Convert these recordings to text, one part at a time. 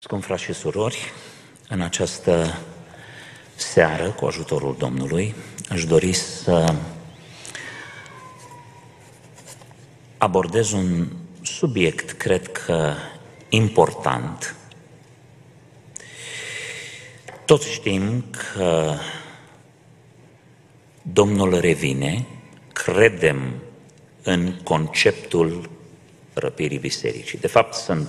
Scump frați și surori, în această seară, cu ajutorul Domnului, aș dori să abordez un subiect, cred că important. Toți știm că Domnul revine, credem în conceptul răpirii bisericii. De fapt, sunt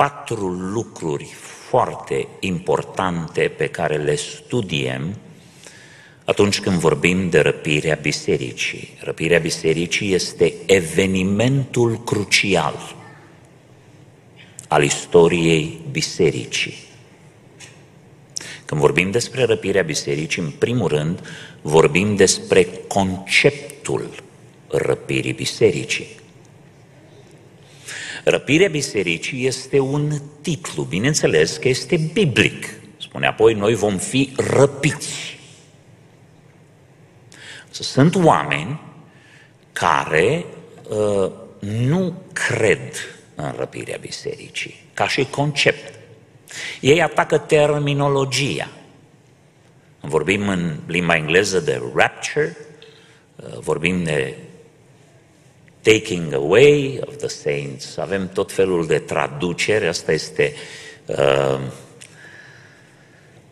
patru lucruri foarte importante pe care le studiem atunci când vorbim de răpirea bisericii. Răpirea bisericii este evenimentul crucial al istoriei bisericii. Când vorbim despre răpirea bisericii, în primul rând, vorbim despre conceptul răpirii bisericii. Răpirea bisericii este un titlu, bineînțeles că este biblic. Spune apoi, noi vom fi răpiți. Sunt oameni care uh, nu cred în răpirea bisericii, ca și concept. Ei atacă terminologia. Vorbim în limba engleză de rapture, uh, vorbim de taking away of the saints, avem tot felul de traduceri, asta este uh,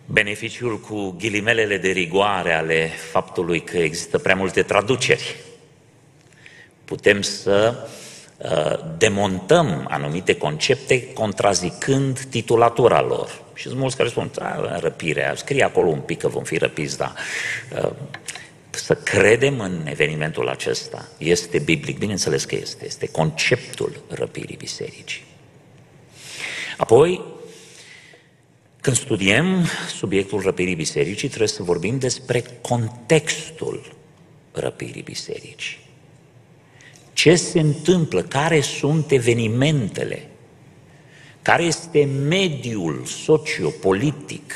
beneficiul cu ghilimelele de rigoare ale faptului că există prea multe traduceri. Putem să uh, demontăm anumite concepte contrazicând titulatura lor. Și sunt mulți care spun, da, răpirea, scrie acolo un pic că vom fi răpiți, da. Uh, să credem în evenimentul acesta este biblic, bineînțeles că este, este conceptul răpirii bisericii. Apoi, când studiem subiectul răpirii bisericii, trebuie să vorbim despre contextul răpirii bisericii. Ce se întâmplă, care sunt evenimentele, care este mediul sociopolitic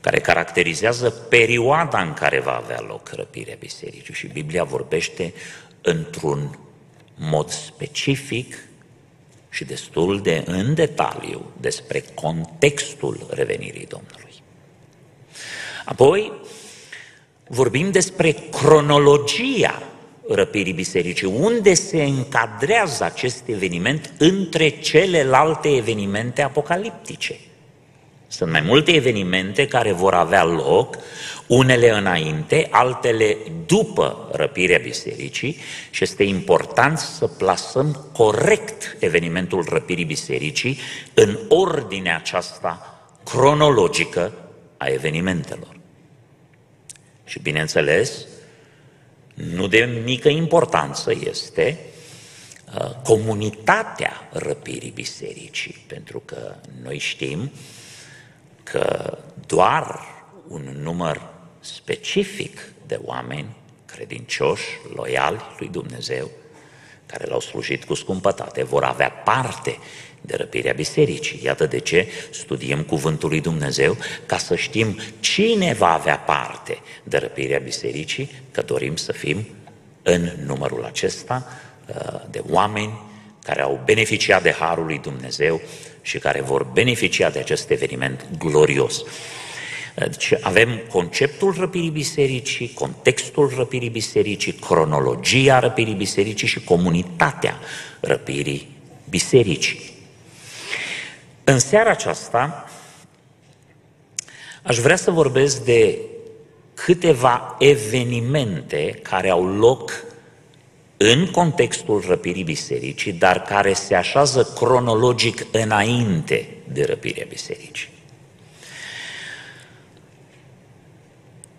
care caracterizează perioada în care va avea loc răpirea bisericii. Și Biblia vorbește într-un mod specific și destul de în detaliu despre contextul revenirii Domnului. Apoi, vorbim despre cronologia răpirii bisericii, unde se încadrează acest eveniment între celelalte evenimente apocaliptice. Sunt mai multe evenimente care vor avea loc, unele înainte, altele după răpirea bisericii și este important să plasăm corect evenimentul răpirii bisericii în ordinea aceasta cronologică a evenimentelor. Și bineînțeles, nu de mică importanță este uh, comunitatea răpirii bisericii, pentru că noi știm că doar un număr specific de oameni credincioși, loiali lui Dumnezeu, care l-au slujit cu scumpătate, vor avea parte de răpirea bisericii. Iată de ce studiem cuvântul lui Dumnezeu, ca să știm cine va avea parte de răpirea bisericii, că dorim să fim în numărul acesta uh, de oameni care au beneficiat de harul lui Dumnezeu și care vor beneficia de acest eveniment glorios. Deci avem conceptul răpirii bisericii, contextul răpirii bisericii, cronologia răpirii bisericii și comunitatea răpirii bisericii. În seara aceasta aș vrea să vorbesc de câteva evenimente care au loc în contextul răpirii bisericii, dar care se așează cronologic înainte de răpirea bisericii.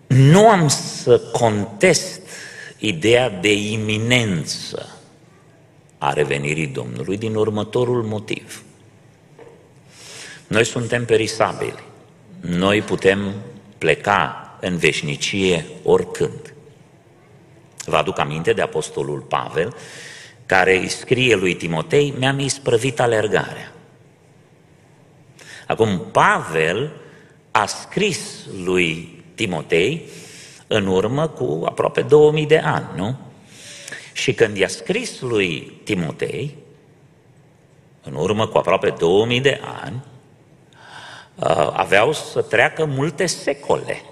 Nu am să contest ideea de iminență a revenirii Domnului din următorul motiv. Noi suntem perisabili. Noi putem pleca în veșnicie oricând. Vă aduc aminte de Apostolul Pavel, care îi scrie lui Timotei, mi-am isprăvit alergarea. Acum, Pavel a scris lui Timotei în urmă cu aproape 2000 de ani, nu? Și când i-a scris lui Timotei, în urmă cu aproape 2000 de ani, uh, aveau să treacă multe secole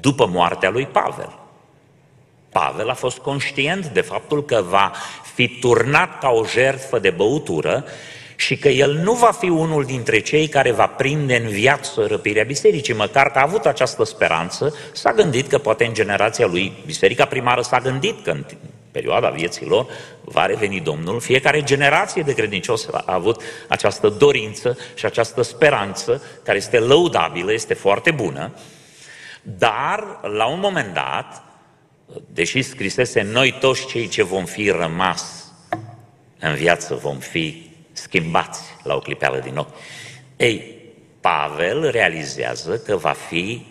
după moartea lui Pavel. Pavel a fost conștient de faptul că va fi turnat ca o jertfă de băutură și că el nu va fi unul dintre cei care va prinde în viață răpirea bisericii, măcar că a avut această speranță, s-a gândit că poate în generația lui, biserica primară s-a gândit că în perioada vieții lor va reveni Domnul. Fiecare generație de credincioși a avut această dorință și această speranță, care este lăudabilă, este foarte bună, dar la un moment dat, deși scrisese noi toți cei ce vom fi rămas în viață vom fi schimbați la o clipeală din nou. Ei, Pavel realizează că va fi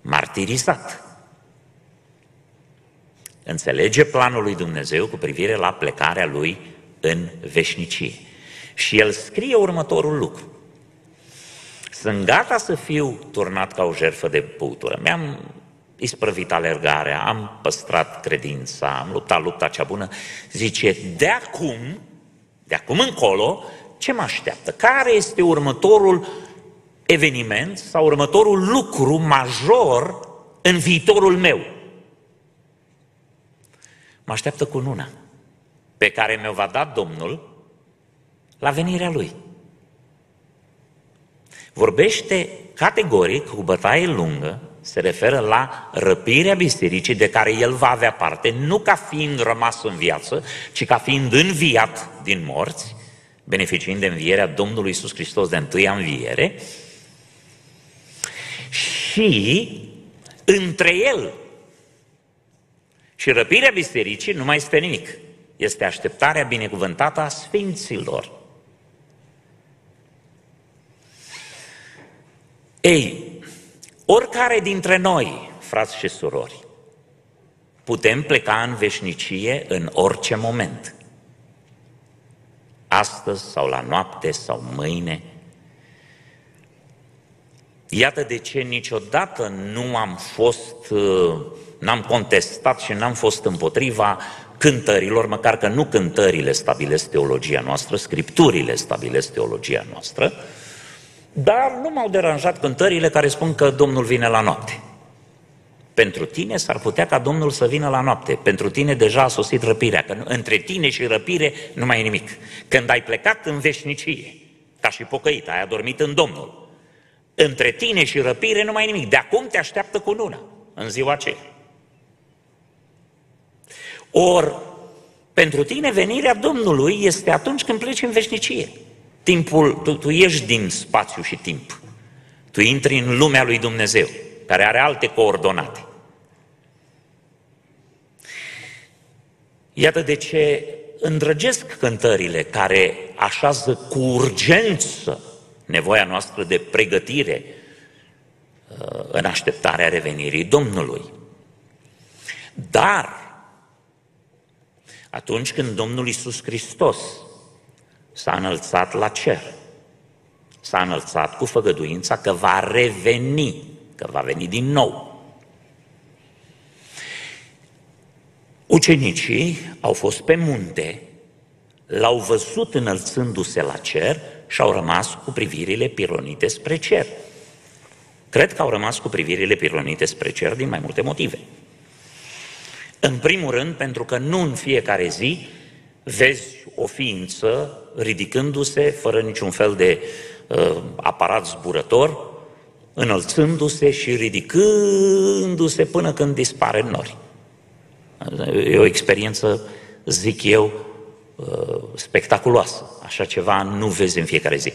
martirizat. Înțelege planul lui Dumnezeu cu privire la plecarea lui în veșnicie. Și el scrie următorul lucru. Sunt gata să fiu turnat ca o jertfă de băutură. Mi-am isprăvit alergarea, am păstrat credința, am luptat lupta cea bună. Zice, de acum, de acum încolo, ce mă așteaptă? Care este următorul eveniment sau următorul lucru major în viitorul meu? Mă așteaptă cu luna pe care mi-o va da Domnul la venirea Lui. Vorbește categoric cu bătaie lungă, se referă la răpirea bisericii de care el va avea parte, nu ca fiind rămas în viață, ci ca fiind înviat din morți, beneficiind de învierea Domnului Iisus Hristos de întâia înviere, și între el și răpirea bisericii nu mai este nimic. Este așteptarea binecuvântată a Sfinților. Ei, oricare dintre noi, frați și surori, putem pleca în veșnicie în orice moment. Astăzi sau la noapte sau mâine. Iată de ce niciodată nu am fost, n-am contestat și n-am fost împotriva cântărilor, măcar că nu cântările stabilesc teologia noastră, scripturile stabilesc teologia noastră, dar nu m-au deranjat cântările care spun că Domnul vine la noapte. Pentru tine s-ar putea ca Domnul să vină la noapte. Pentru tine deja a sosit răpirea, că între tine și răpire nu mai e nimic. Când ai plecat în veșnicie, ca și pocăit, ai adormit în Domnul. Între tine și răpire nu mai e nimic. De acum te așteaptă cu luna, în ziua aceea. Or, pentru tine venirea Domnului este atunci când pleci în veșnicie. Timpul, tu, tu ieși din spațiu și timp. Tu intri în lumea lui Dumnezeu, care are alte coordonate. Iată de ce îndrăgesc cântările care așează cu urgență nevoia noastră de pregătire uh, în așteptarea revenirii Domnului. Dar, atunci când Domnul Isus Hristos s-a înălțat la cer. S-a înălțat cu făgăduința că va reveni, că va veni din nou. Ucenicii au fost pe munte, l-au văzut înălțându-se la cer și au rămas cu privirile pironite spre cer. Cred că au rămas cu privirile pironite spre cer din mai multe motive. În primul rând, pentru că nu în fiecare zi vezi o ființă ridicându-se fără niciun fel de uh, aparat zburător, înălțându-se și ridicându-se până când dispare în nori. E o experiență, zic eu, uh, spectaculoasă. Așa ceva nu vezi în fiecare zi.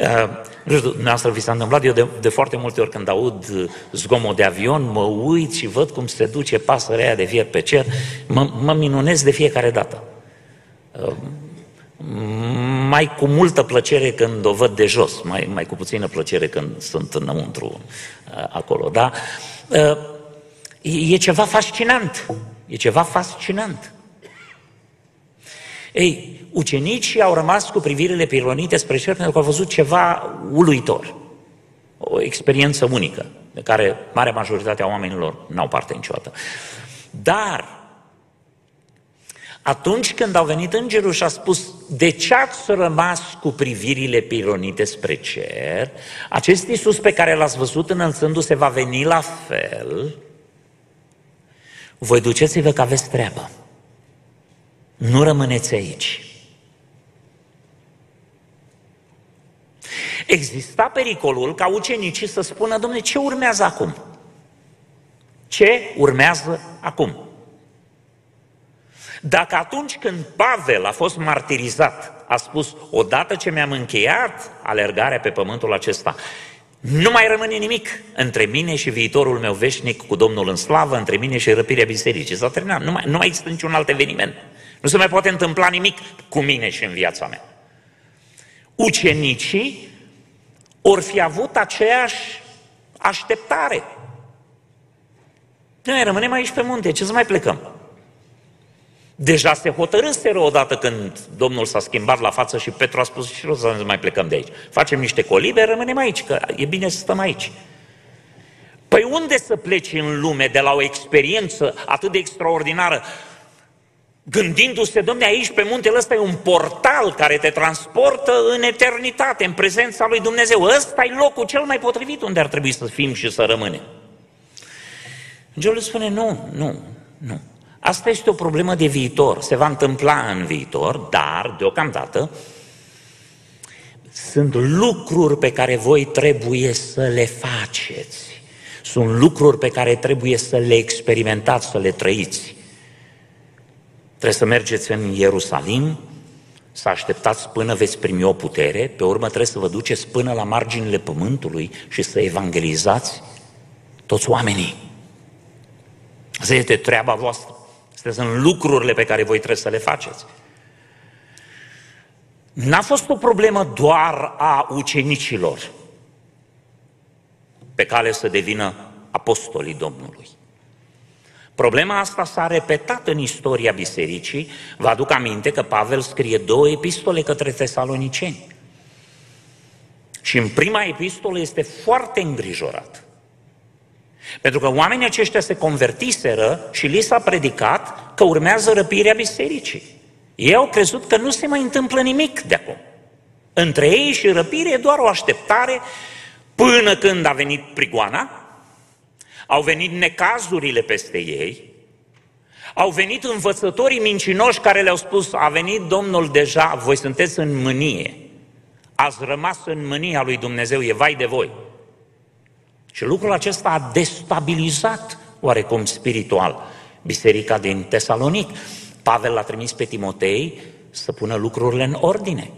Uh, nu știu, dumneavoastră vi s-a întâmplat, eu de, de foarte multe ori când aud zgomot de avion, mă uit și văd cum se duce pasărea aia de fier pe cer, mă, mă minunez de fiecare dată. Uh, mai cu multă plăcere când o văd de jos, mai, mai cu puțină plăcere când sunt înăuntru uh, acolo, da? Uh, e ceva fascinant, e ceva fascinant. Ei, ucenicii au rămas cu privirile pironite spre cer pentru că au văzut ceva uluitor, o experiență unică, de care marea majoritate a oamenilor n-au parte niciodată. Dar atunci când au venit îngerul și a spus, de ce ați rămas cu privirile pironite spre cer? Acest Iisus pe care l-ați văzut înălțându-se va veni la fel. Voi duceți-vă că aveți treabă. Nu rămâneți aici. Exista pericolul ca ucenicii să spună, domnule, ce urmează acum? Ce urmează acum? Dacă atunci când Pavel a fost martirizat, a spus, odată ce mi-am încheiat alergarea pe pământul acesta, nu mai rămâne nimic între mine și viitorul meu veșnic cu Domnul în slavă, între mine și răpirea bisericii. S-a terminat, nu mai, nu mai există niciun alt eveniment. Nu se mai poate întâmpla nimic cu mine și în viața mea. Ucenicii or fi avut aceeași așteptare. Noi rămânem aici pe munte, ce să mai plecăm? Deja se hotărâseră odată când Domnul s-a schimbat la față și Petru a spus și să nu mai plecăm de aici. Facem niște colibe, rămânem aici, că e bine să stăm aici. Păi unde să pleci în lume de la o experiență atât de extraordinară, gândindu-se, domne, aici pe muntele ăsta e un portal care te transportă în eternitate, în prezența lui Dumnezeu. Ăsta e locul cel mai potrivit unde ar trebui să fim și să rămânem. Îngerul spune, nu, nu, nu. Asta este o problemă de viitor, se va întâmpla în viitor, dar, deocamdată, sunt lucruri pe care voi trebuie să le faceți. Sunt lucruri pe care trebuie să le experimentați, să le trăiți. Trebuie să mergeți în Ierusalim, să așteptați până veți primi o putere, pe urmă trebuie să vă duceți până la marginile pământului și să evangelizați toți oamenii. Asta este treaba voastră. Astea sunt lucrurile pe care voi trebuie să le faceți. N-a fost o problemă doar a ucenicilor pe care să devină apostolii Domnului. Problema asta s-a repetat în istoria bisericii. Vă aduc aminte că Pavel scrie două epistole către tesaloniceni. Și în prima epistolă este foarte îngrijorat. Pentru că oamenii aceștia se convertiseră și li s-a predicat că urmează răpirea bisericii. Ei au crezut că nu se mai întâmplă nimic de acum. Între ei și răpire e doar o așteptare până când a venit prigoana, au venit necazurile peste ei, au venit învățătorii mincinoși care le-au spus, a venit Domnul deja, voi sunteți în mânie, ați rămas în mânia lui Dumnezeu, e vai de voi. Și lucrul acesta a destabilizat oarecum spiritual biserica din Tesalonic. Pavel l-a trimis pe Timotei să pună lucrurile în ordine.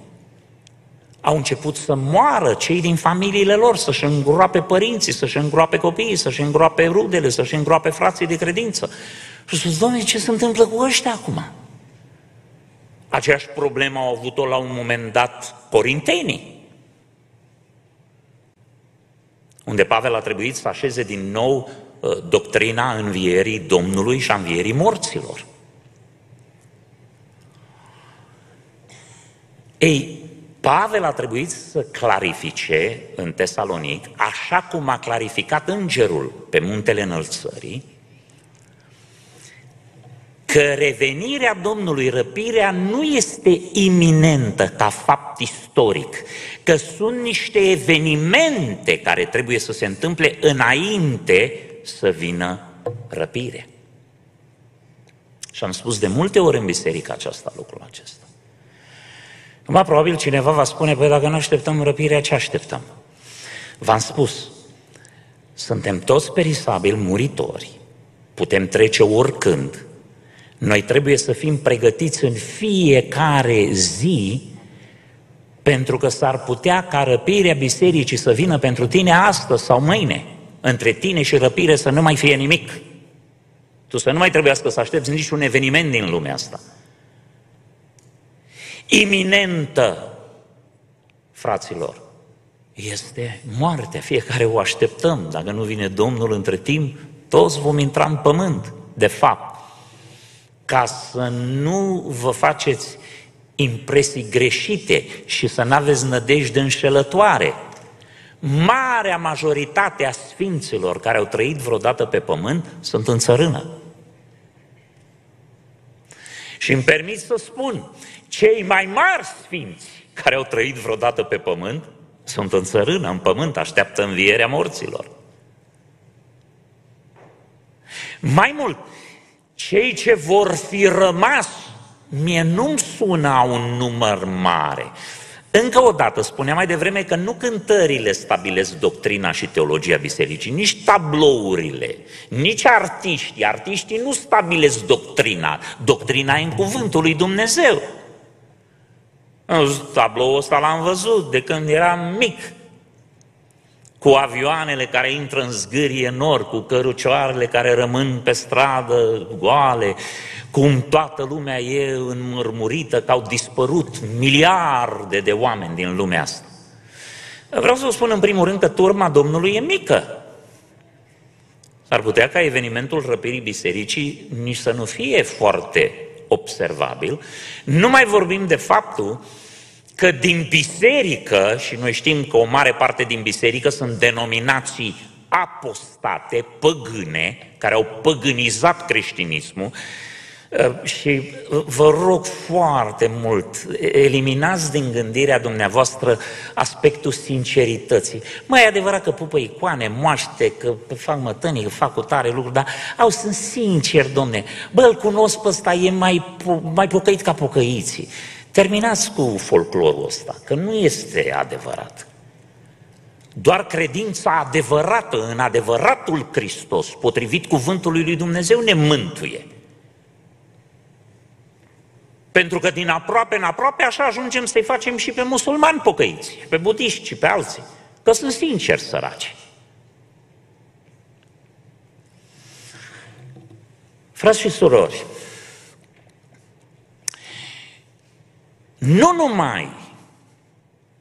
Au început să moară cei din familiile lor, să-și îngroape părinții, să-și îngroape copiii, să-și îngroape rudele, să-și îngroape frații de credință. Și spus, Doamne, ce se întâmplă cu ăștia acum? Aceeași problemă au avut-o la un moment dat corintenii. Unde Pavel a trebuit să așeze din nou uh, doctrina învierii Domnului și a învierii morților. Ei, Pavel a trebuit să clarifice în Tesalonic, așa cum a clarificat îngerul pe muntele înălțării, că revenirea Domnului, răpirea, nu este iminentă ca fapt istoric, că sunt niște evenimente care trebuie să se întâmple înainte să vină răpire. Și am spus de multe ori în biserică aceasta, lucrul acesta. Acum, probabil cineva va spune, păi dacă nu așteptăm răpirea, ce așteptăm? V-am spus, suntem toți perisabili, muritori, putem trece oricând, noi trebuie să fim pregătiți în fiecare zi pentru că s-ar putea ca răpirea bisericii să vină pentru tine astăzi sau mâine. Între tine și răpire să nu mai fie nimic. Tu să nu mai trebuiască să aștepți niciun eveniment din lumea asta. Iminentă, fraților, este moartea. Fiecare o așteptăm. Dacă nu vine Domnul între timp, toți vom intra în pământ. De fapt, ca să nu vă faceți impresii greșite și să nu aveți nădejde înșelătoare. Marea majoritate a sfinților care au trăit vreodată pe pământ sunt în țărână. Și îmi permit să spun, cei mai mari sfinți care au trăit vreodată pe pământ sunt în țărână, în pământ, așteaptă învierea morților. Mai mult, cei ce vor fi rămas, mie nu-mi sună un număr mare. Încă o dată, spuneam mai devreme că nu cântările stabilesc doctrina și teologia bisericii, nici tablourile, nici artiștii. Artiștii nu stabilesc doctrina. Doctrina e în cuvântul lui Dumnezeu. Tabloul ăsta l-am văzut de când eram mic cu avioanele care intră în zgârie nor, cu cărucioarele care rămân pe stradă goale, cum toată lumea e înmărmurită, că au dispărut miliarde de oameni din lumea asta. Vreau să vă spun în primul rând că turma Domnului e mică. S-ar putea ca evenimentul răpirii bisericii nici să nu fie foarte observabil. Nu mai vorbim de faptul că din biserică, și noi știm că o mare parte din biserică sunt denominații apostate, păgâne, care au păgânizat creștinismul, uh, și vă rog foarte mult, eliminați din gândirea dumneavoastră aspectul sincerității. Mai e adevărat că pupă icoane, moaște, că fac mătănii, că fac cu tare lucruri, dar au, sunt sincer, domne. Bă, îl cunosc pe ăsta, e mai, mai pocăit ca pocăiții. Terminați cu folclorul ăsta, că nu este adevărat. Doar credința adevărată în adevăratul Hristos, potrivit cuvântului lui Dumnezeu, ne mântuie. Pentru că din aproape în aproape așa ajungem să-i facem și pe musulmani pocăiți, pe budiști și pe alții, că sunt sinceri săraci. Frați și surori, nu numai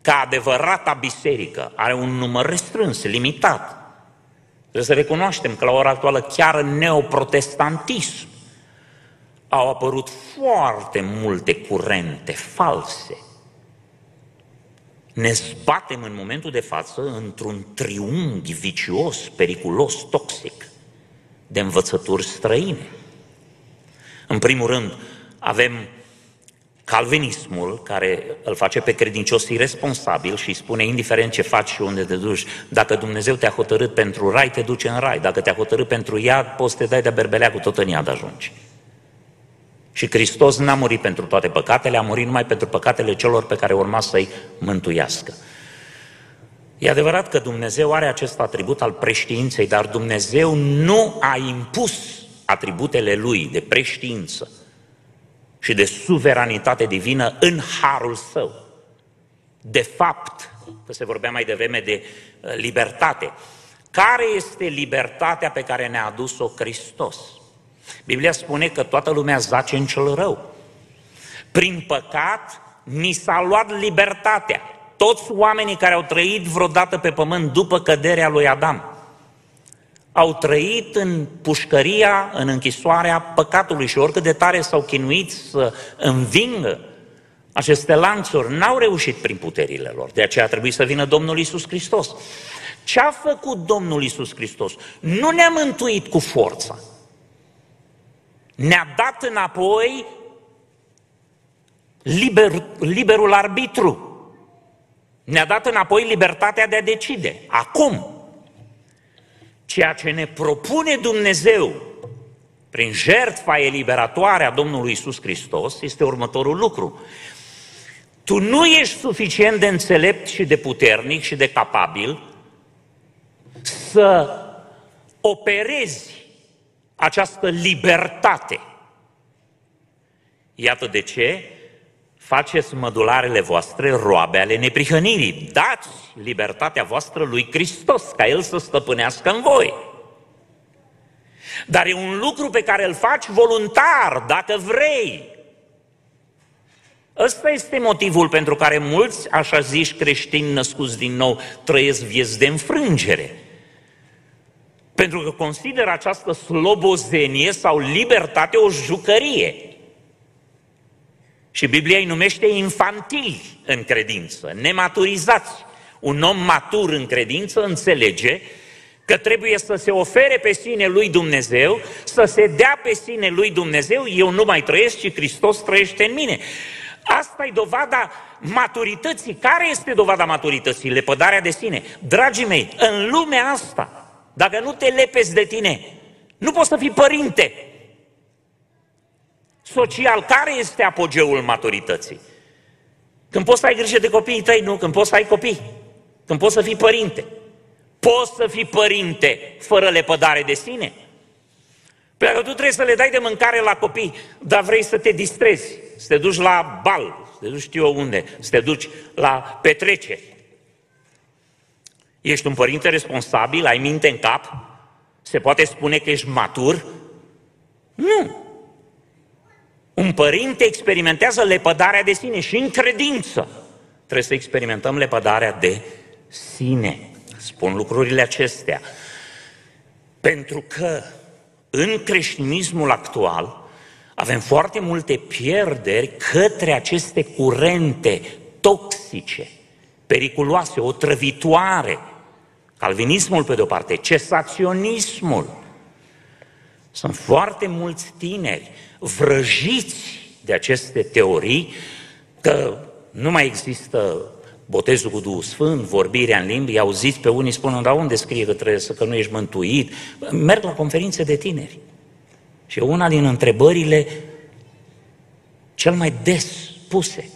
că adevărata biserică are un număr restrâns, limitat, trebuie să recunoaștem că la ora actuală chiar în neoprotestantism au apărut foarte multe curente false. Ne zbatem în momentul de față într-un triunghi vicios, periculos, toxic, de învățături străine. În primul rând, avem Calvinismul, care îl face pe credincios irresponsabil și spune, indiferent ce faci și unde te duci, dacă Dumnezeu te-a hotărât pentru rai, te duce în rai. Dacă te-a hotărât pentru iad, poți să te dai de berbelea cu tot în iad ajungi. Și Hristos n-a murit pentru toate păcatele, a murit numai pentru păcatele celor pe care urma să-i mântuiască. E adevărat că Dumnezeu are acest atribut al preștiinței, dar Dumnezeu nu a impus atributele lui de preștiință și de suveranitate divină în harul său. De fapt, că se vorbea mai devreme de uh, libertate, care este libertatea pe care ne-a adus-o Hristos? Biblia spune că toată lumea zace în cel rău. Prin păcat, ni s-a luat libertatea. Toți oamenii care au trăit vreodată pe pământ după căderea lui Adam, au trăit în pușcăria, în închisoarea păcatului și oricât de tare s-au chinuit să învingă aceste lanțuri, n-au reușit prin puterile lor. De aceea a trebuit să vină Domnul Isus Hristos. Ce a făcut Domnul Isus Hristos? Nu ne-a mântuit cu forța. Ne-a dat înapoi liber, liberul arbitru. Ne-a dat înapoi libertatea de a decide. Acum, Ceea ce ne propune Dumnezeu prin jertfa eliberatoare a Domnului Isus Hristos este următorul lucru. Tu nu ești suficient de înțelept și de puternic și de capabil să operezi această libertate. Iată de ce faceți mădularele voastre roabe ale neprihănirii. Dați libertatea voastră lui Hristos, ca El să stăpânească în voi. Dar e un lucru pe care îl faci voluntar, dacă vrei. Ăsta este motivul pentru care mulți, așa zici creștini născuți din nou, trăiesc vieți de înfrângere. Pentru că consideră această slobozenie sau libertate o jucărie. Și Biblia îi numește infantili în credință, nematurizați. Un om matur în credință înțelege că trebuie să se ofere pe sine lui Dumnezeu, să se dea pe sine lui Dumnezeu, eu nu mai trăiesc, ci Hristos trăiește în mine. Asta e dovada maturității. Care este dovada maturității? Lepădarea de sine. Dragii mei, în lumea asta, dacă nu te lepezi de tine, nu poți să fii părinte. Social, care este apogeul maturității? Când poți să ai grijă de copiii tăi, nu, când poți să ai copii, când poți să fii părinte. Poți să fii părinte fără lepădare de sine? Pentru că tu trebuie să le dai de mâncare la copii, dar vrei să te distrezi, să te duci la bal, să te duci știu eu unde, să te duci la petreceri. Ești un părinte responsabil, ai minte în cap, se poate spune că ești matur? Nu. Un părinte experimentează lepădarea de sine și în credință trebuie să experimentăm lepădarea de sine. Spun lucrurile acestea. Pentru că în creștinismul actual avem foarte multe pierderi către aceste curente toxice, periculoase, otrăvitoare. Calvinismul pe de-o parte, cesaționismul. Sunt foarte mulți tineri vrăjiți de aceste teorii că nu mai există botezul cu Duhul Sfânt, vorbirea în limbi, auziți pe unii spunând, dar unde scrie că trebuie să, că nu ești mântuit? Merg la conferințe de tineri. Și una din întrebările cel mai des puse.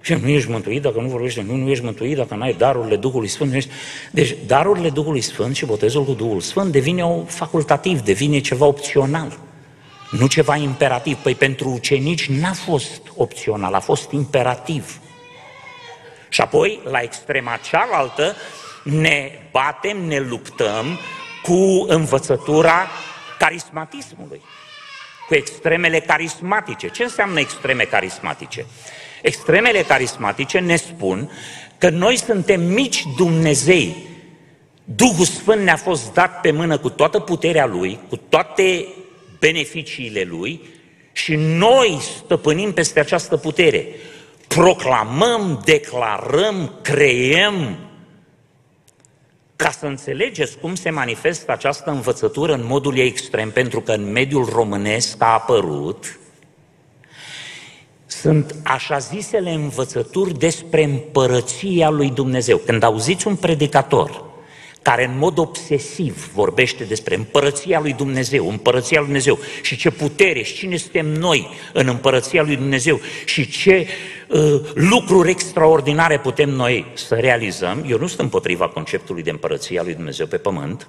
Și nu ești mântuit dacă nu vorbești, nu, nu ești mântuit dacă nu ai darurile Duhului Sfânt. Nu ești... Deci darurile Duhului Sfânt și botezul cu Duhul Sfânt devine o facultativ, devine ceva opțional. Nu ceva imperativ. Păi pentru ucenici n-a fost opțional, a fost imperativ. Și apoi, la extrema cealaltă, ne batem, ne luptăm cu învățătura carismatismului, cu extremele carismatice. Ce înseamnă extreme carismatice? Extremele carismatice ne spun că noi suntem mici Dumnezei. Duhul Sfânt ne-a fost dat pe mână cu toată puterea Lui, cu toate beneficiile Lui și noi stăpânim peste această putere proclamăm, declarăm, creăm, ca să înțelegeți cum se manifestă această învățătură în modul ei extrem, pentru că în mediul românesc a apărut, sunt așa zisele învățături despre împărăția lui Dumnezeu. Când auziți un predicator care în mod obsesiv vorbește despre împărăția lui Dumnezeu, împărăția lui Dumnezeu și ce putere și cine suntem noi în împărăția lui Dumnezeu și ce uh, lucruri extraordinare putem noi să realizăm, eu nu sunt împotriva conceptului de împărăția lui Dumnezeu pe pământ,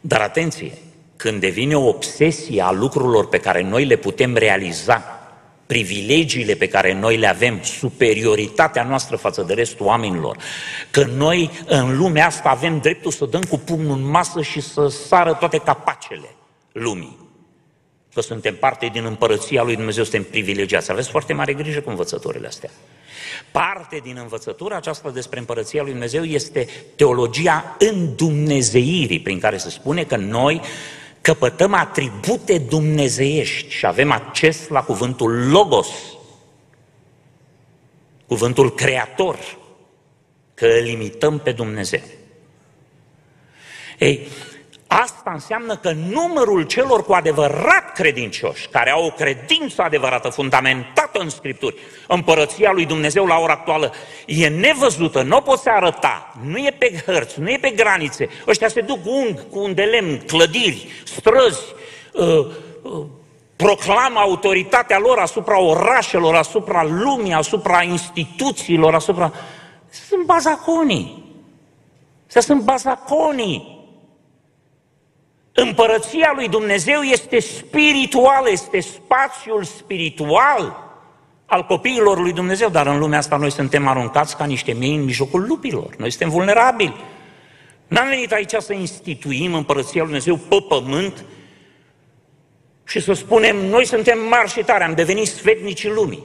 dar atenție, când devine o obsesie a lucrurilor pe care noi le putem realiza privilegiile pe care noi le avem, superioritatea noastră față de restul oamenilor, că noi în lumea asta avem dreptul să dăm cu pumnul în masă și să sară toate capacele lumii. Că suntem parte din împărăția lui Dumnezeu, suntem privilegiați. Aveți foarte mare grijă cu învățătorile astea. Parte din învățătura aceasta despre împărăția lui Dumnezeu este teologia îndumnezeirii, prin care se spune că noi căpătăm atribute dumnezeiești și avem acces la cuvântul Logos, cuvântul Creator, că îl limităm pe Dumnezeu. Ei, Asta înseamnă că numărul celor cu adevărat credincioși, care au o credință adevărată, fundamentată în Scripturi, împărăția lui Dumnezeu la ora actuală, e nevăzută, nu o poți arăta, nu e pe hărți, nu e pe granițe. Ăștia se duc ung cu un de lemn, clădiri, străzi, uh, uh, proclamă autoritatea lor asupra orașelor, asupra lumii, asupra instituțiilor, asupra... Sunt bazaconii. Să sunt bazaconii. Împărăția lui Dumnezeu este spirituală, este spațiul spiritual al copiilor lui Dumnezeu, dar în lumea asta noi suntem aruncați ca niște miei în mijlocul lupilor. Noi suntem vulnerabili. N-am venit aici să instituim împărăția lui Dumnezeu pe pământ și să spunem, noi suntem mari și tare, am devenit sfetnicii lumii.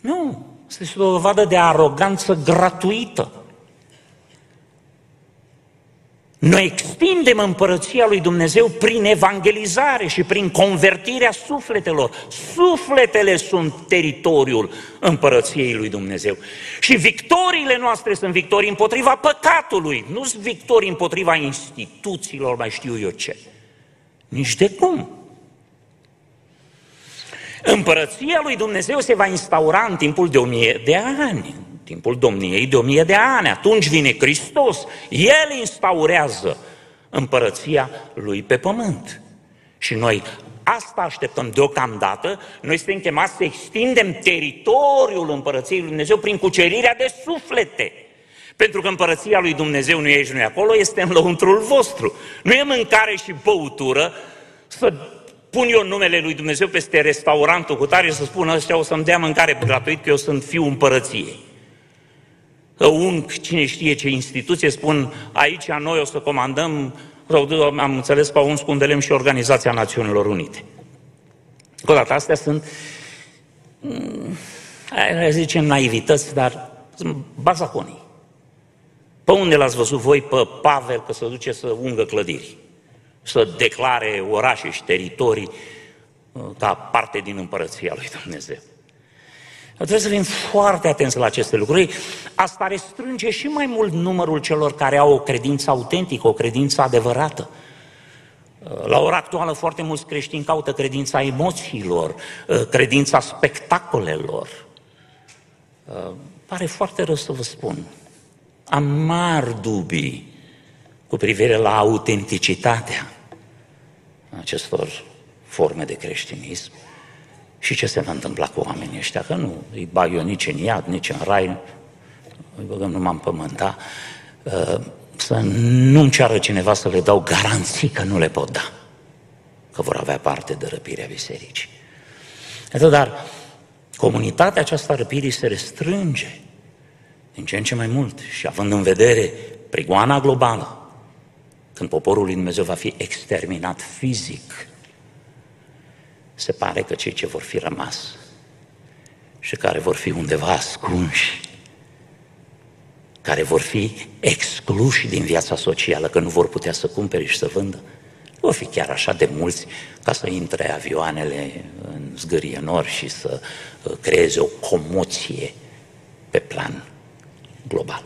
Nu, este o dovadă de aroganță gratuită. Noi extindem împărăția lui Dumnezeu prin evangelizare și prin convertirea sufletelor. Sufletele sunt teritoriul împărăției lui Dumnezeu. Și victoriile noastre sunt victorii împotriva păcatului, nu sunt victorii împotriva instituțiilor, mai știu eu ce. Nici de cum. Împărăția lui Dumnezeu se va instaura în timpul de o mie de ani, în timpul domniei de o mie de ani. Atunci vine Hristos, El instaurează împărăția lui pe pământ. Și noi asta așteptăm deocamdată, noi suntem chemați să extindem teritoriul împărăției lui Dumnezeu prin cucerirea de suflete. Pentru că împărăția lui Dumnezeu nu e aici, nu e acolo, este în lăuntrul vostru. Nu e mâncare și băutură să pun eu numele lui Dumnezeu peste restaurantul cu tare și să spun ăștia o să-mi dea mâncare gratuit că eu sunt fiul împărăției. Un, cine știe ce instituție, spun aici noi o să comandăm, sau am înțeles că au uns cu un și Organizația Națiunilor Unite. Cu dată, astea sunt, mm, hai zicem naivități, dar sunt bazaconii. Pe unde l-ați văzut voi pe Pavel că se duce să ungă clădiri? să declare orașe și teritorii uh, ca parte din împărăția lui Dumnezeu. Trebuie să fim foarte atenți la aceste lucruri. Asta restrânge și mai mult numărul celor care au o credință autentică, o credință adevărată. Uh, la ora actuală foarte mulți creștini caută credința emoțiilor, uh, credința spectacolelor. Pare foarte rău să vă spun. Am mari dubii cu privire la autenticitatea acestor forme de creștinism și ce se va întâmpla cu oamenii ăștia, că nu îi bag eu nici în iad, nici în rai, îi băgăm numai în pământ, da? Uh, să nu-mi ceară cineva să le dau garanții că nu le pot da, că vor avea parte de răpirea bisericii. Atât, dar comunitatea aceasta răpirii se restrânge din ce în ce mai mult și având în vedere prigoana globală, când poporul lui Dumnezeu va fi exterminat fizic, se pare că cei ce vor fi rămas și care vor fi undeva ascunși, care vor fi excluși din viața socială, că nu vor putea să cumpere și să vândă, nu vor fi chiar așa de mulți ca să intre avioanele în zgârie nori și să uh, creeze o comoție pe plan global.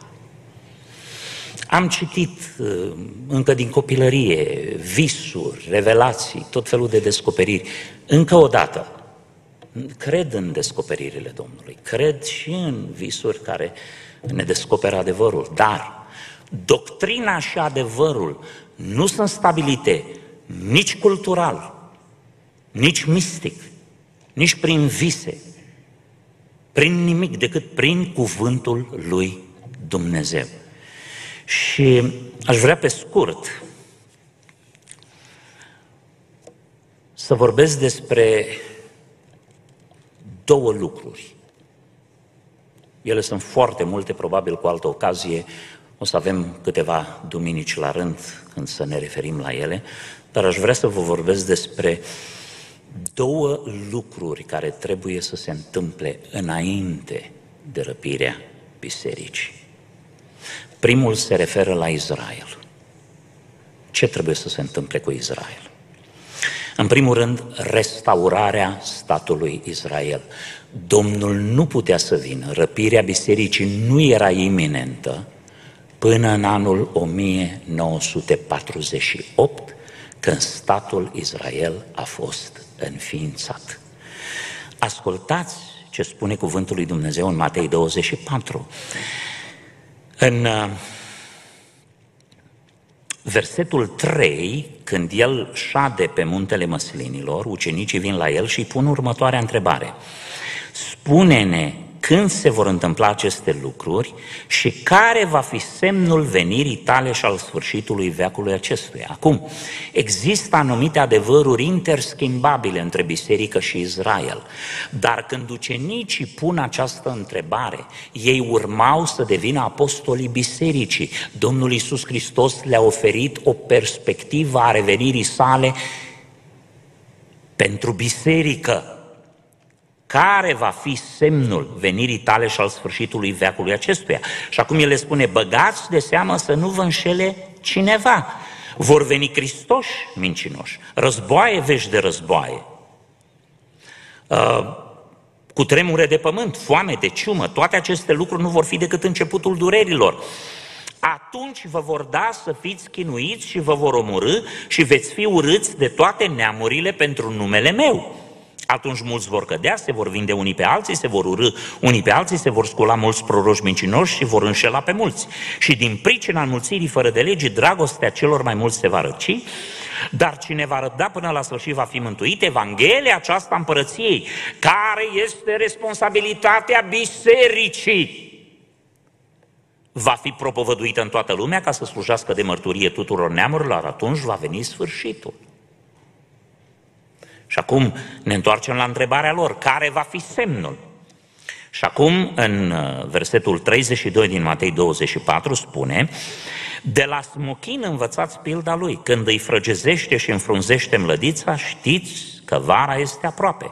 Am citit uh, încă din copilărie visuri, revelații, tot felul de descoperiri. Încă o dată, cred în descoperirile Domnului, cred și în visuri care ne descoperă adevărul, dar doctrina și adevărul nu sunt stabilite nici cultural, nici mistic, nici prin vise, prin nimic decât prin cuvântul lui Dumnezeu. Și aș vrea pe scurt să vorbesc despre două lucruri. Ele sunt foarte multe, probabil cu altă ocazie o să avem câteva duminici la rând când să ne referim la ele, dar aș vrea să vă vorbesc despre două lucruri care trebuie să se întâmple înainte de răpirea bisericii. Primul se referă la Israel. Ce trebuie să se întâmple cu Israel? În primul rând, restaurarea statului Israel. Domnul nu putea să vină, răpirea bisericii nu era iminentă până în anul 1948, când statul Israel a fost înființat. Ascultați ce spune cuvântul lui Dumnezeu în Matei 24. În uh, versetul 3, când el șade pe muntele măslinilor, ucenicii vin la el și îi pun următoarea întrebare. Spune-ne când se vor întâmpla aceste lucruri și care va fi semnul venirii tale și al sfârșitului veacului acestuia. Acum, există anumite adevăruri interschimbabile între biserică și Israel, dar când ucenicii pun această întrebare, ei urmau să devină apostolii bisericii. Domnul Iisus Hristos le-a oferit o perspectivă a revenirii sale pentru biserică care va fi semnul venirii tale și al sfârșitului veacului acestuia. Și acum el le spune, băgați de seamă să nu vă înșele cineva. Vor veni Cristoși mincinoși, războaie vești de războaie, uh, cu tremure de pământ, foame, de ciumă, toate aceste lucruri nu vor fi decât începutul durerilor. Atunci vă vor da să fiți chinuiți și vă vor omorâ și veți fi urâți de toate neamurile pentru numele meu. Atunci mulți vor cădea, se vor vinde unii pe alții, se vor urâ unii pe alții, se vor scula mulți proroși mincinoși și vor înșela pe mulți. Și din pricina înmulțirii fără de lege, dragostea celor mai mulți se va răci, dar cine va răbda până la sfârșit va fi mântuit. Evanghelia aceasta împărăției, care este responsabilitatea bisericii, va fi propovăduită în toată lumea ca să slujească de mărturie tuturor neamurilor, atunci va veni sfârșitul. Și acum ne întoarcem la întrebarea lor, care va fi semnul? Și acum, în uh, versetul 32 din Matei 24, spune, de la smochin învățați pilda lui, când îi frăgezește și înfrunzește mlădița, știți că vara este aproape.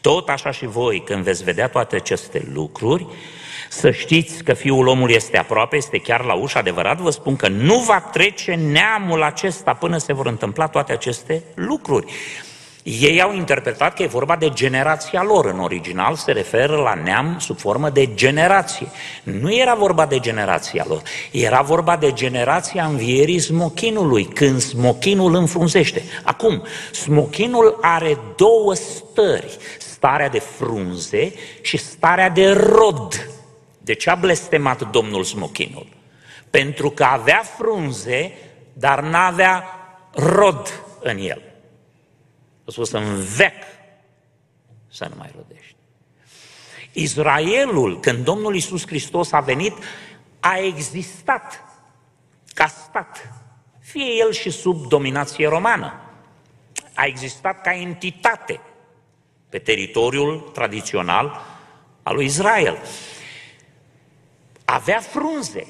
Tot așa și voi, când veți vedea toate aceste lucruri, să știți că Fiul omului este aproape, este chiar la ușă, adevărat vă spun că nu va trece neamul acesta până se vor întâmpla toate aceste lucruri. Ei au interpretat că e vorba de generația lor. În original se referă la neam sub formă de generație. Nu era vorba de generația lor, era vorba de generația învierii smochinului, când smochinul înfrunzește. Acum, smochinul are două stări, starea de frunze și starea de rod. De ce a blestemat Domnul smochinul? Pentru că avea frunze, dar n-avea rod în el. A spus în vec să nu mai rodești. Israelul, când Domnul Isus Hristos a venit, a existat ca stat, fie el și sub dominație romană. A existat ca entitate pe teritoriul tradițional al lui Israel avea frunze,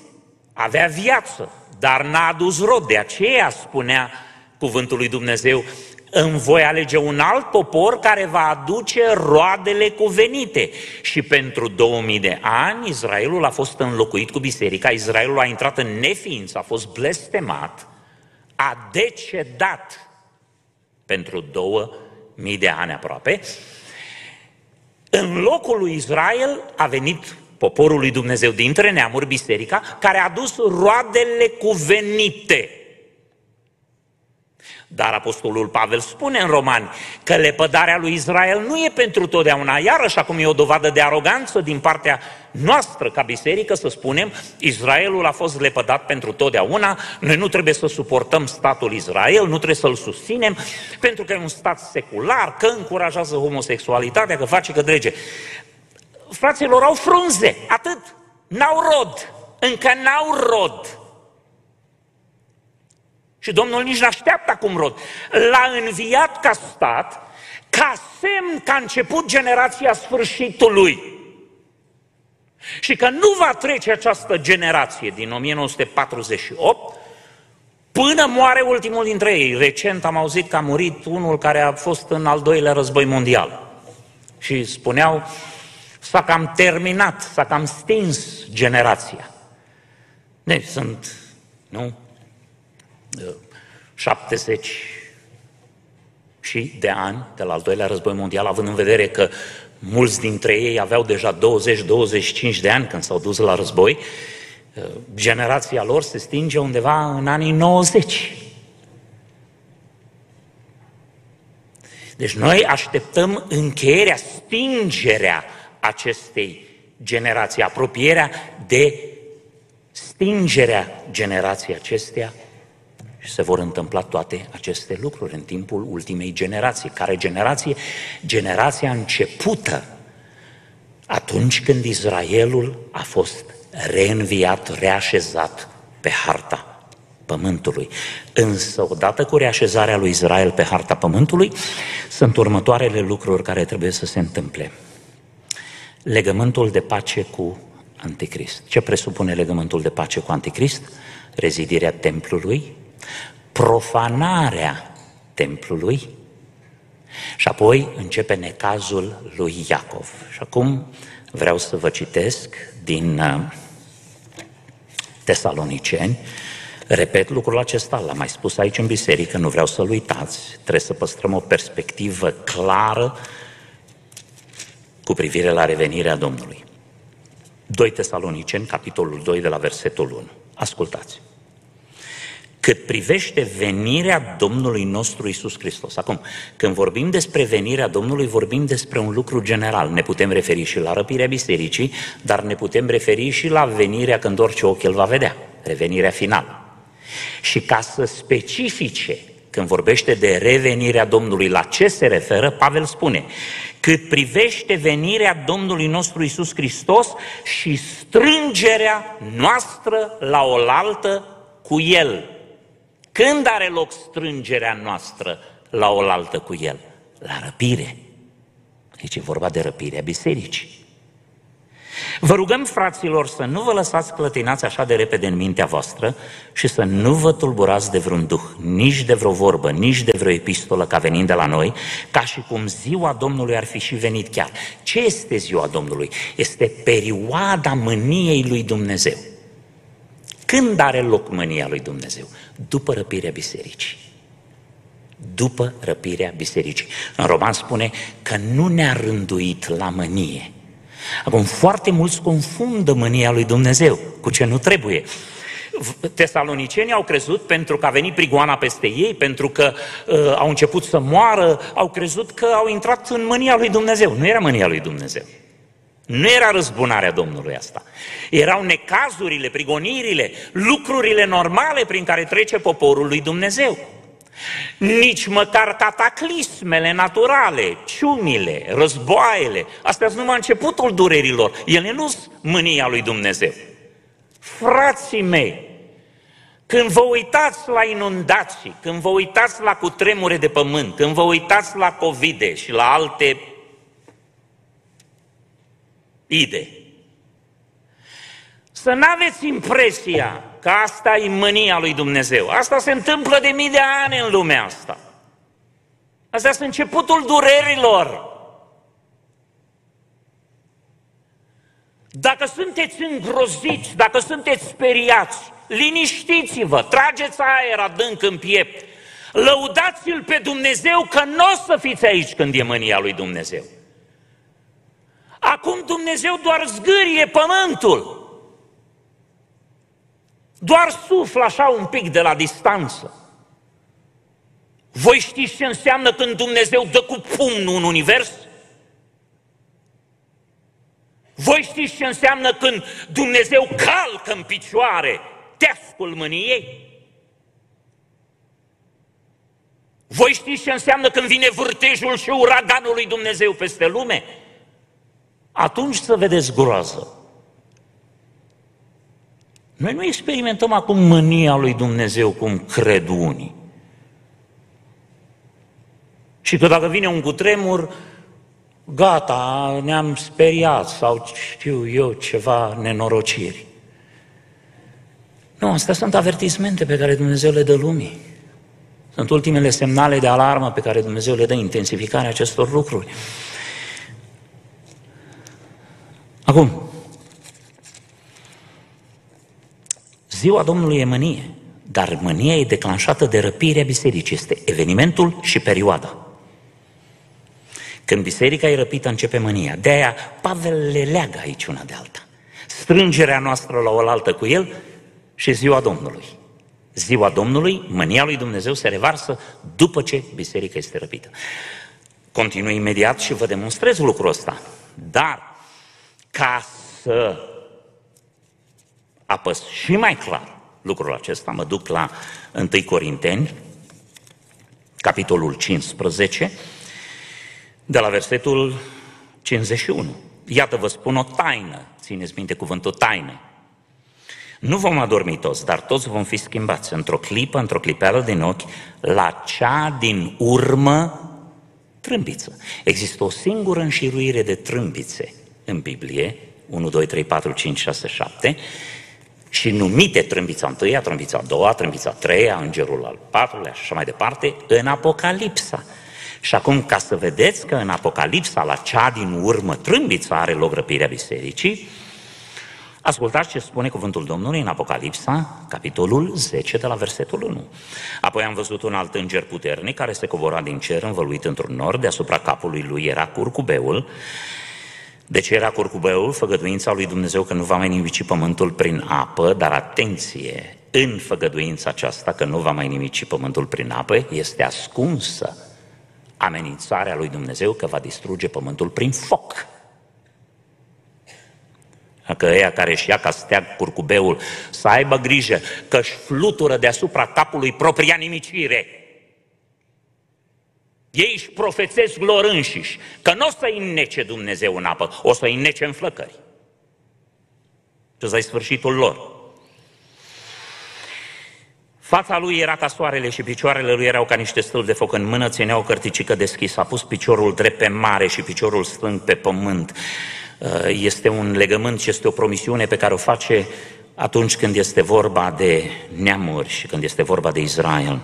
avea viață, dar n-a adus rod. De aceea spunea cuvântul lui Dumnezeu, îmi voi alege un alt popor care va aduce roadele cuvenite. Și pentru 2000 de ani Israelul a fost înlocuit cu biserica, Israelul a intrat în neființă, a fost blestemat, a decedat pentru 2000 de ani aproape. În locul lui Israel a venit poporul lui Dumnezeu dintre neamuri, biserica, care a dus roadele cuvenite. Dar Apostolul Pavel spune în Romani că lepădarea lui Israel nu e pentru totdeauna. Iarăși acum e o dovadă de aroganță din partea noastră ca biserică să spunem Israelul a fost lepădat pentru totdeauna, noi nu trebuie să suportăm statul Israel, nu trebuie să-l susținem pentru că e un stat secular, că încurajează homosexualitatea, că face că drege fraților, au frunze, atât. N-au rod, încă n-au rod. Și Domnul nici n-așteaptă acum rod. L-a înviat ca stat, ca semn că a început generația sfârșitului. Și că nu va trece această generație din 1948 până moare ultimul dintre ei. Recent am auzit că a murit unul care a fost în al doilea război mondial. Și spuneau, s-a cam terminat, s-a cam stins generația. Deci sunt, nu, 70 și de ani de la al doilea război mondial, având în vedere că mulți dintre ei aveau deja 20-25 de ani când s-au dus la război, generația lor se stinge undeva în anii 90. Deci noi așteptăm încheierea, stingerea acestei generații, apropierea de stingerea generației acesteia și se vor întâmpla toate aceste lucruri în timpul ultimei generații. Care generație? Generația începută atunci când Israelul a fost reînviat, reașezat pe harta pământului. Însă, odată cu reașezarea lui Israel pe harta pământului, sunt următoarele lucruri care trebuie să se întâmple legământul de pace cu Anticrist. Ce presupune legământul de pace cu Anticrist? Rezidirea templului, profanarea templului și apoi începe necazul lui Iacov. Și acum vreau să vă citesc din uh, Tesaloniceni, Repet lucrul acesta, l-am mai spus aici în biserică, nu vreau să-l uitați. Trebuie să păstrăm o perspectivă clară cu privire la revenirea Domnului. 2 Tesaloniceni, capitolul 2, de la versetul 1. Ascultați. Cât privește venirea Domnului nostru Isus Hristos. Acum, când vorbim despre venirea Domnului, vorbim despre un lucru general. Ne putem referi și la răpirea bisericii, dar ne putem referi și la venirea când orice ochi îl va vedea, revenirea finală. Și ca să specifice când vorbește de revenirea Domnului, la ce se referă, Pavel spune, cât privește venirea Domnului nostru Isus Hristos și strângerea noastră la oaltă cu El. Când are loc strângerea noastră la oaltă cu El? La răpire. Deci e vorba de răpirea bisericii. Vă rugăm, fraților, să nu vă lăsați clătinați așa de repede în mintea voastră și să nu vă tulburați de vreun duh, nici de vreo vorbă, nici de vreo epistolă ca venind de la noi, ca și cum ziua Domnului ar fi și venit chiar. Ce este ziua Domnului? Este perioada mâniei lui Dumnezeu. Când are loc mânia lui Dumnezeu? După răpirea bisericii. După răpirea bisericii. În Roman spune că nu ne-a rânduit la mânie, Acum, foarte mulți confundă mânia lui Dumnezeu cu ce nu trebuie. Tesalonicenii au crezut pentru că a venit prigoana peste ei, pentru că uh, au început să moară, au crezut că au intrat în mânia lui Dumnezeu. Nu era mânia lui Dumnezeu. Nu era răzbunarea Domnului asta. Erau necazurile, prigonirile, lucrurile normale prin care trece poporul lui Dumnezeu. Nici măcar cataclismele naturale, ciumile, războaiele, astea sunt numai începutul durerilor. Ele nu sunt mânia lui Dumnezeu. Frații mei, când vă uitați la inundații, când vă uitați la cutremure de pământ, când vă uitați la covid și la alte ide, să nu aveți impresia că asta e mânia lui Dumnezeu. Asta se întâmplă de mii de ani în lumea asta. Asta este începutul durerilor. Dacă sunteți îngroziți, dacă sunteți speriați, liniștiți-vă, trageți aer adânc în piept, lăudați-L pe Dumnezeu că nu o să fiți aici când e mânia lui Dumnezeu. Acum Dumnezeu doar zgârie pământul. Doar suflă așa un pic de la distanță. Voi știți ce înseamnă când Dumnezeu dă cu pumnul în univers? Voi știți ce înseamnă când Dumnezeu calcă în picioare teascul mâniei? Voi știți ce înseamnă când vine vârtejul și uraganul lui Dumnezeu peste lume? Atunci să vedeți groază. Noi nu experimentăm acum mânia lui Dumnezeu cum cred unii. Și că dacă vine un cutremur, gata, ne-am speriat sau știu eu ceva nenorociri. Nu, astea sunt avertismente pe care Dumnezeu le dă lumii. Sunt ultimele semnale de alarmă pe care Dumnezeu le dă intensificarea acestor lucruri. Acum, Ziua Domnului e mânie, dar mânia e declanșată de răpirea bisericii. Este evenimentul și perioada. Când biserica e răpită, începe mânia. De aia Pavel le leagă aici una de alta. Strângerea noastră la oaltă cu el și ziua Domnului. Ziua Domnului, mânia lui Dumnezeu se revarsă după ce biserica este răpită. Continui imediat și vă demonstrez lucrul ăsta. Dar, ca să apăs și mai clar lucrul acesta, mă duc la 1 Corinteni, capitolul 15, de la versetul 51. Iată, vă spun o taină, țineți minte cuvântul taină. Nu vom adormi toți, dar toți vom fi schimbați într-o clipă, într-o clipeală din ochi, la cea din urmă trâmbiță. Există o singură înșiruire de trâmbițe în Biblie, 1, 2, 3, 4, 5, 6, 7, și numite trâmbița întâia, trâmbița a doua, trâmbița a treia, îngerul al patrulea și așa mai departe, în Apocalipsa. Și acum, ca să vedeți că în Apocalipsa, la cea din urmă, trâmbița are loc răpirea bisericii, Ascultați ce spune cuvântul Domnului în Apocalipsa, capitolul 10, de la versetul 1. Apoi am văzut un alt înger puternic care se cobora din cer învăluit într-un nor, deasupra capului lui era curcubeul. De ce era curcubeul? Făgăduința lui Dumnezeu că nu va mai nimici pământul prin apă, dar atenție, în făgăduința aceasta că nu va mai nimici pământul prin apă, este ascunsă amenințarea lui Dumnezeu că va distruge pământul prin foc. Că ăia care își ia ca steag curcubeul să aibă grijă că își flutură deasupra capului propria nimicire. Ei își profețesc lor înșiși că nu o să-i nece Dumnezeu în apă, o să-i nece în flăcări. Și ăsta sfârșitul lor. Fața lui era ca soarele și picioarele lui erau ca niște stâlpi de foc în mână, ținea o cărticică deschisă, a pus piciorul drept pe mare și piciorul stâng pe pământ. Uh, este un legământ și este o promisiune pe care o face atunci când este vorba de neamuri și când este vorba de Israel.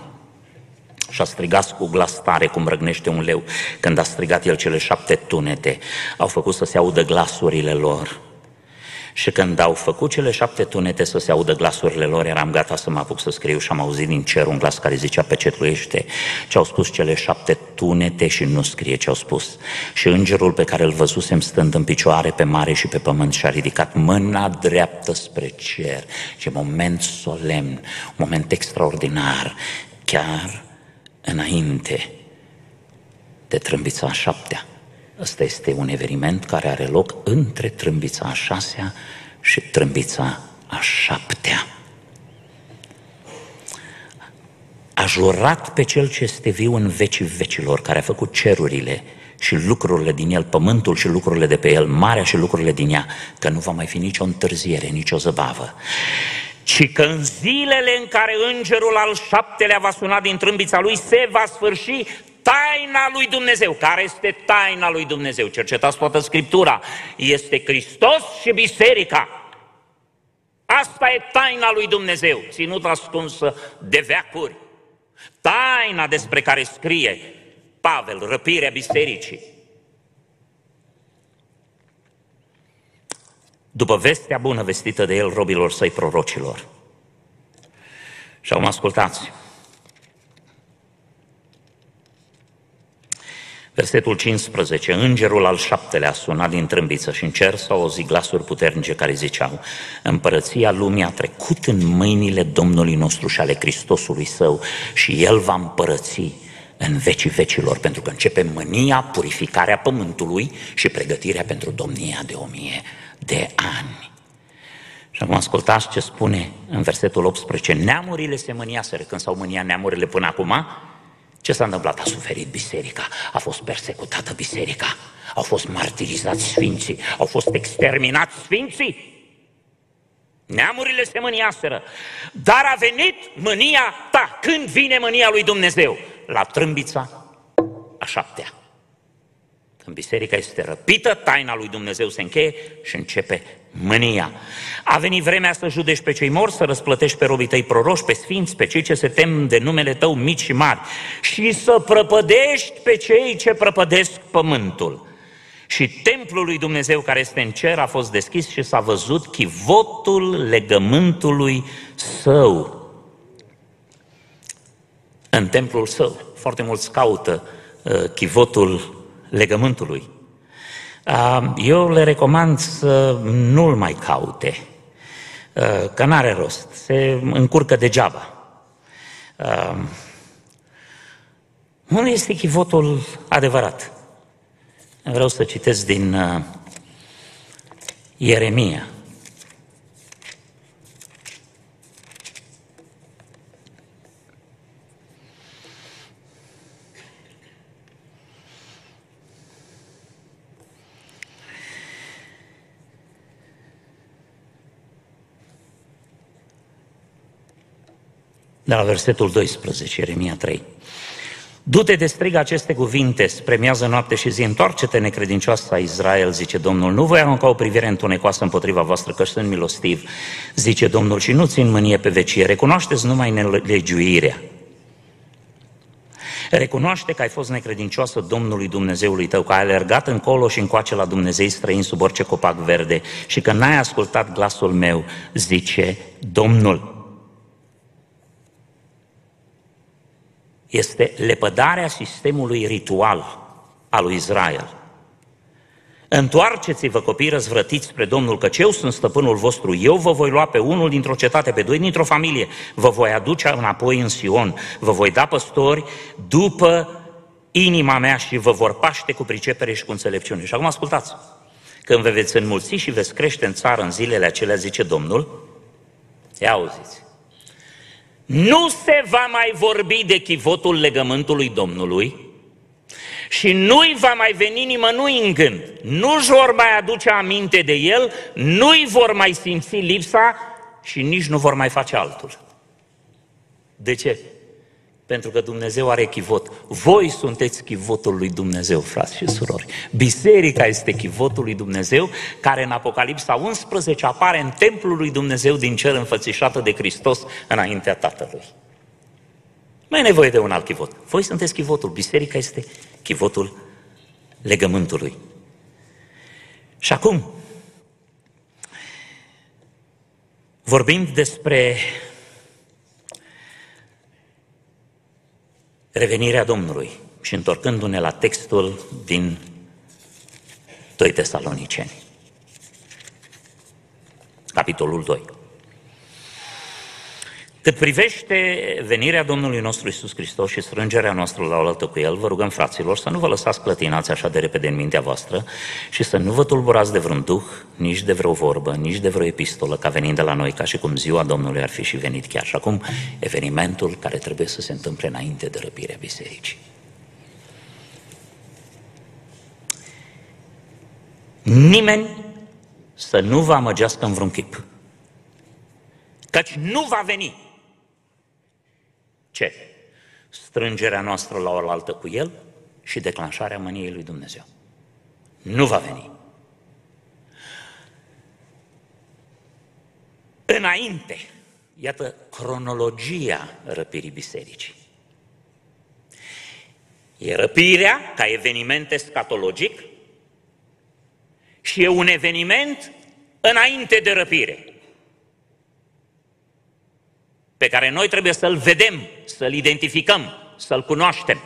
Și a strigat cu glas tare, cum răgnește un leu, când a strigat el cele șapte tunete. Au făcut să se audă glasurile lor. Și când au făcut cele șapte tunete să se audă glasurile lor, eram gata să mă apuc să scriu și am auzit din cer un glas care zicea pecetluiește ce au spus cele șapte tunete și nu scrie ce au spus. Și îngerul pe care îl văzusem stând în picioare pe mare și pe pământ și-a ridicat mâna dreaptă spre cer. Ce moment solemn, un moment extraordinar, chiar înainte de trâmbița a șaptea. Ăsta este un eveniment care are loc între trâmbița a șasea și trâmbița a șaptea. A jurat pe cel ce este viu în vecii vecilor, care a făcut cerurile și lucrurile din el, pământul și lucrurile de pe el, marea și lucrurile din ea, că nu va mai fi nicio întârziere, nicio zăbavă ci că în zilele în care îngerul al șaptelea va suna din trâmbița lui, se va sfârși taina lui Dumnezeu. Care este taina lui Dumnezeu? Cercetați toată Scriptura. Este Hristos și Biserica. Asta e taina lui Dumnezeu, ținut ascunsă de veacuri. Taina despre care scrie Pavel, răpirea bisericii. După vestea bună vestită de el robilor săi prorocilor. Și am ascultați. Versetul 15. Îngerul al șaptelea a sunat din trâmbiță și în cer s-au auzit glasuri puternice care ziceau Împărăția lumii a trecut în mâinile Domnului nostru și ale Hristosului său și El va împărăți în vecii vecilor, pentru că începe mânia, purificarea pământului și pregătirea pentru domnia de o mie de ani. Și acum ascultați ce spune în versetul 18. Neamurile se mâniaseră când s-au mâniat neamurile până acum, ce s-a întâmplat? A suferit biserica, a fost persecutată biserica, au fost martirizați sfinții, au fost exterminați sfinții. Neamurile se mâniaseră, dar a venit mânia ta. Când vine mânia lui Dumnezeu? La trâmbița a șaptea. Când biserica este răpită, taina lui Dumnezeu se încheie și începe mânia. A venit vremea să judești pe cei morți, să răsplătești pe robii tăi proroși, pe sfinți, pe cei ce se tem de numele tău mici și mari și să prăpădești pe cei ce prăpădesc pământul. Și templul lui Dumnezeu care este în cer a fost deschis și s-a văzut chivotul legământului său. În templul său. Foarte mulți caută uh, chivotul legământului. Eu le recomand să nu-l mai caute, că n-are rost, se încurcă degeaba. Unul este chivotul adevărat. Vreau să citesc din Ieremia, de la versetul 12, Ieremia 3. Du-te de strig aceste cuvinte spre miază noapte și zi, întoarce-te necredincioasă a Israel, zice Domnul, nu voi arunca o privire întunecoasă împotriva voastră, că sunt milostiv, zice Domnul, și nu țin mânie pe vecie, recunoașteți numai nelegiuirea. Recunoaște că ai fost necredincioasă Domnului Dumnezeului tău, că ai alergat încolo și încoace la Dumnezei străini sub orice copac verde și că n-ai ascultat glasul meu, zice Domnul. Este lepădarea sistemului ritual al lui Israel. Întoarceți-vă, copii răzvrătiți spre Domnul, că eu sunt stăpânul vostru. Eu vă voi lua pe unul dintr-o cetate, pe doi dintr-o familie. Vă voi aduce înapoi în Sion. Vă voi da păstori după inima mea și vă vor paște cu pricepere și cu înțelepciune. Și acum ascultați. Când vă veți înmulți și veți crește în țară în zilele acelea, zice Domnul, ia auziți, nu se va mai vorbi de chivotul legământului Domnului, și nu-i va mai veni nimănui în gând, nu-și vor mai aduce aminte de el, nu-i vor mai simți lipsa și nici nu vor mai face altul. De ce? Pentru că Dumnezeu are chivot. Voi sunteți chivotul lui Dumnezeu, frați și surori. Biserica este chivotul lui Dumnezeu, care în Apocalipsa 11 apare în templul lui Dumnezeu din cer înfățișată de Hristos înaintea Tatălui. Mai e nevoie de un alt chivot. Voi sunteți chivotul. Biserica este chivotul legământului. Și acum, vorbind despre revenirea Domnului și întorcându-ne la textul din 2 Tesaloniceni, capitolul 2. Cât privește venirea Domnului nostru Isus Hristos și strângerea noastră la oaltă cu El, vă rugăm, fraților, să nu vă lăsați clătinați așa de repede în mintea voastră și să nu vă tulburați de vreun duh, nici de vreo vorbă, nici de vreo epistolă ca venind de la noi, ca și cum ziua Domnului ar fi și venit chiar. Și acum, evenimentul care trebuie să se întâmple înainte de răpirea bisericii. Nimeni să nu vă amăgească în vreun chip. Căci nu va veni ce? Strângerea noastră la oaltă cu El și declanșarea mâniei lui Dumnezeu. Nu va veni. Înainte, iată cronologia răpirii bisericii. E răpirea ca eveniment escatologic și e un eveniment înainte de răpire pe care noi trebuie să-l vedem, să-l identificăm, să-l cunoaștem.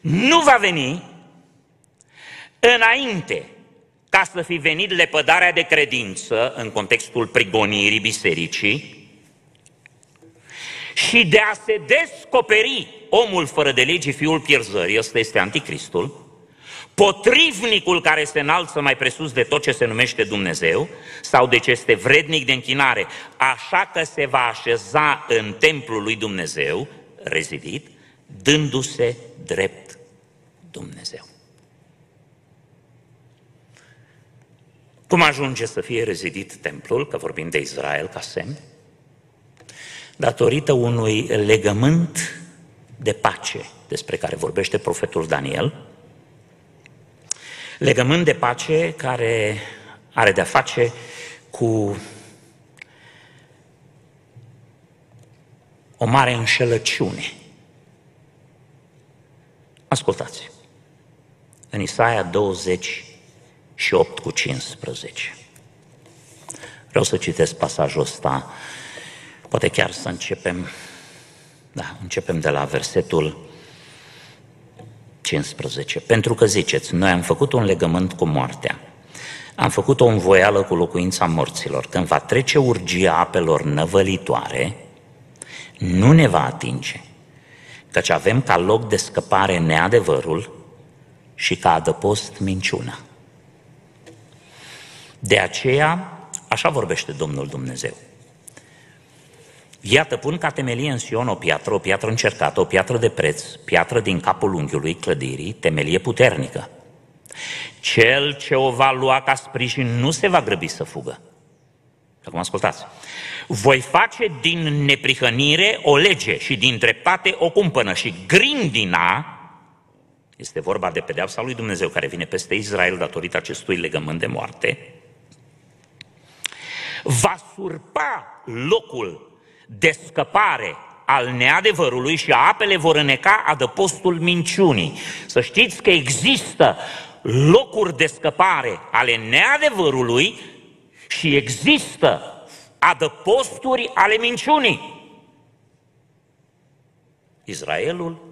Nu va veni înainte ca să fi venit lepădarea de credință în contextul prigonirii bisericii și de a se descoperi omul fără de lege, fiul pierzării, ăsta este anticristul, potrivnicul care se înalță mai presus de tot ce se numește Dumnezeu sau de ce este vrednic de închinare, așa că se va așeza în templul lui Dumnezeu, rezidit, dându-se drept Dumnezeu. Cum ajunge să fie rezidit templul, că vorbim de Israel ca semn? Datorită unui legământ de pace despre care vorbește profetul Daniel, legământ de pace care are de-a face cu o mare înșelăciune. Ascultați, în Isaia 28 cu 15. Vreau să citesc pasajul ăsta, poate chiar să începem, da, începem de la versetul 15. Pentru că ziceți, noi am făcut un legământ cu moartea, am făcut o învoială cu locuința morților. Când va trece urgia apelor năvălitoare, nu ne va atinge, căci avem ca loc de scăpare neadevărul și ca adăpost minciuna. De aceea, așa vorbește Domnul Dumnezeu. Iată, pun ca temelie în Sion o piatră, o piatră încercată, o piatră de preț, piatră din capul unghiului clădirii, temelie puternică. Cel ce o va lua ca sprijin nu se va grăbi să fugă. Acum ascultați. Voi face din neprihănire o lege și din dreptate o cumpănă și grindina, este vorba de pedeapsa lui Dumnezeu care vine peste Israel datorită acestui legământ de moarte, va surpa locul de scăpare al neadevărului și apele vor îneca adăpostul minciunii. Să știți că există locuri de scăpare ale neadevărului și există adăposturi ale minciunii. Israelul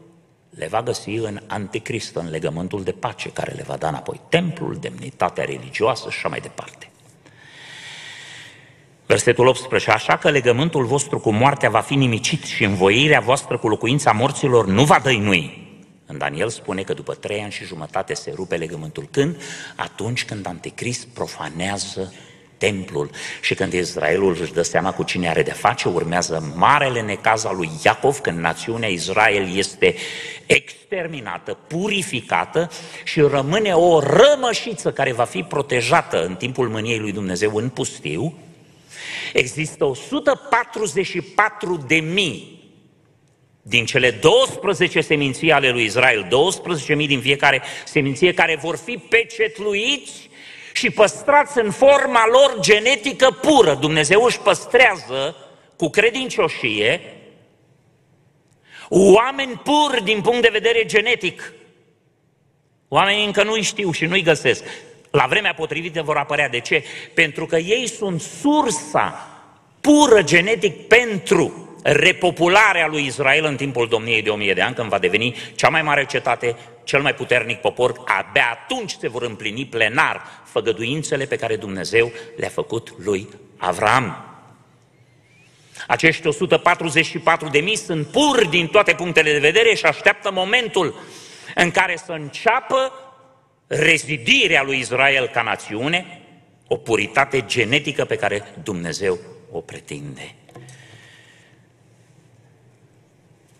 le va găsi în anticrist, în legământul de pace care le va da înapoi templul, demnitatea religioasă și așa mai departe. Versetul 18, așa că legământul vostru cu moartea va fi nimicit și învoirea voastră cu locuința morților nu va dăinui. În Daniel spune că după trei ani și jumătate se rupe legământul. Când? Atunci când Anticrist profanează templul și când Israelul își dă seama cu cine are de face, urmează marele necaz al lui Iacov, când națiunea Israel este exterminată, purificată și rămâne o rămășiță care va fi protejată în timpul mâniei lui Dumnezeu în pustiu, Există 144 de mii din cele 12 seminții ale lui Israel, 12 mii din fiecare seminție care vor fi pecetluiți și păstrați în forma lor genetică pură. Dumnezeu își păstrează cu credincioșie oameni puri din punct de vedere genetic. Oamenii încă nu-i știu și nu-i găsesc. La vremea potrivită vor apărea. De ce? Pentru că ei sunt sursa pură genetic pentru repopularea lui Israel în timpul domniei de o mie de ani, când va deveni cea mai mare cetate, cel mai puternic popor, abia atunci se vor împlini plenar făgăduințele pe care Dumnezeu le-a făcut lui Avram. Acești 144 de mii sunt puri din toate punctele de vedere și așteaptă momentul în care să înceapă rezidirea lui Israel ca națiune, o puritate genetică pe care Dumnezeu o pretinde.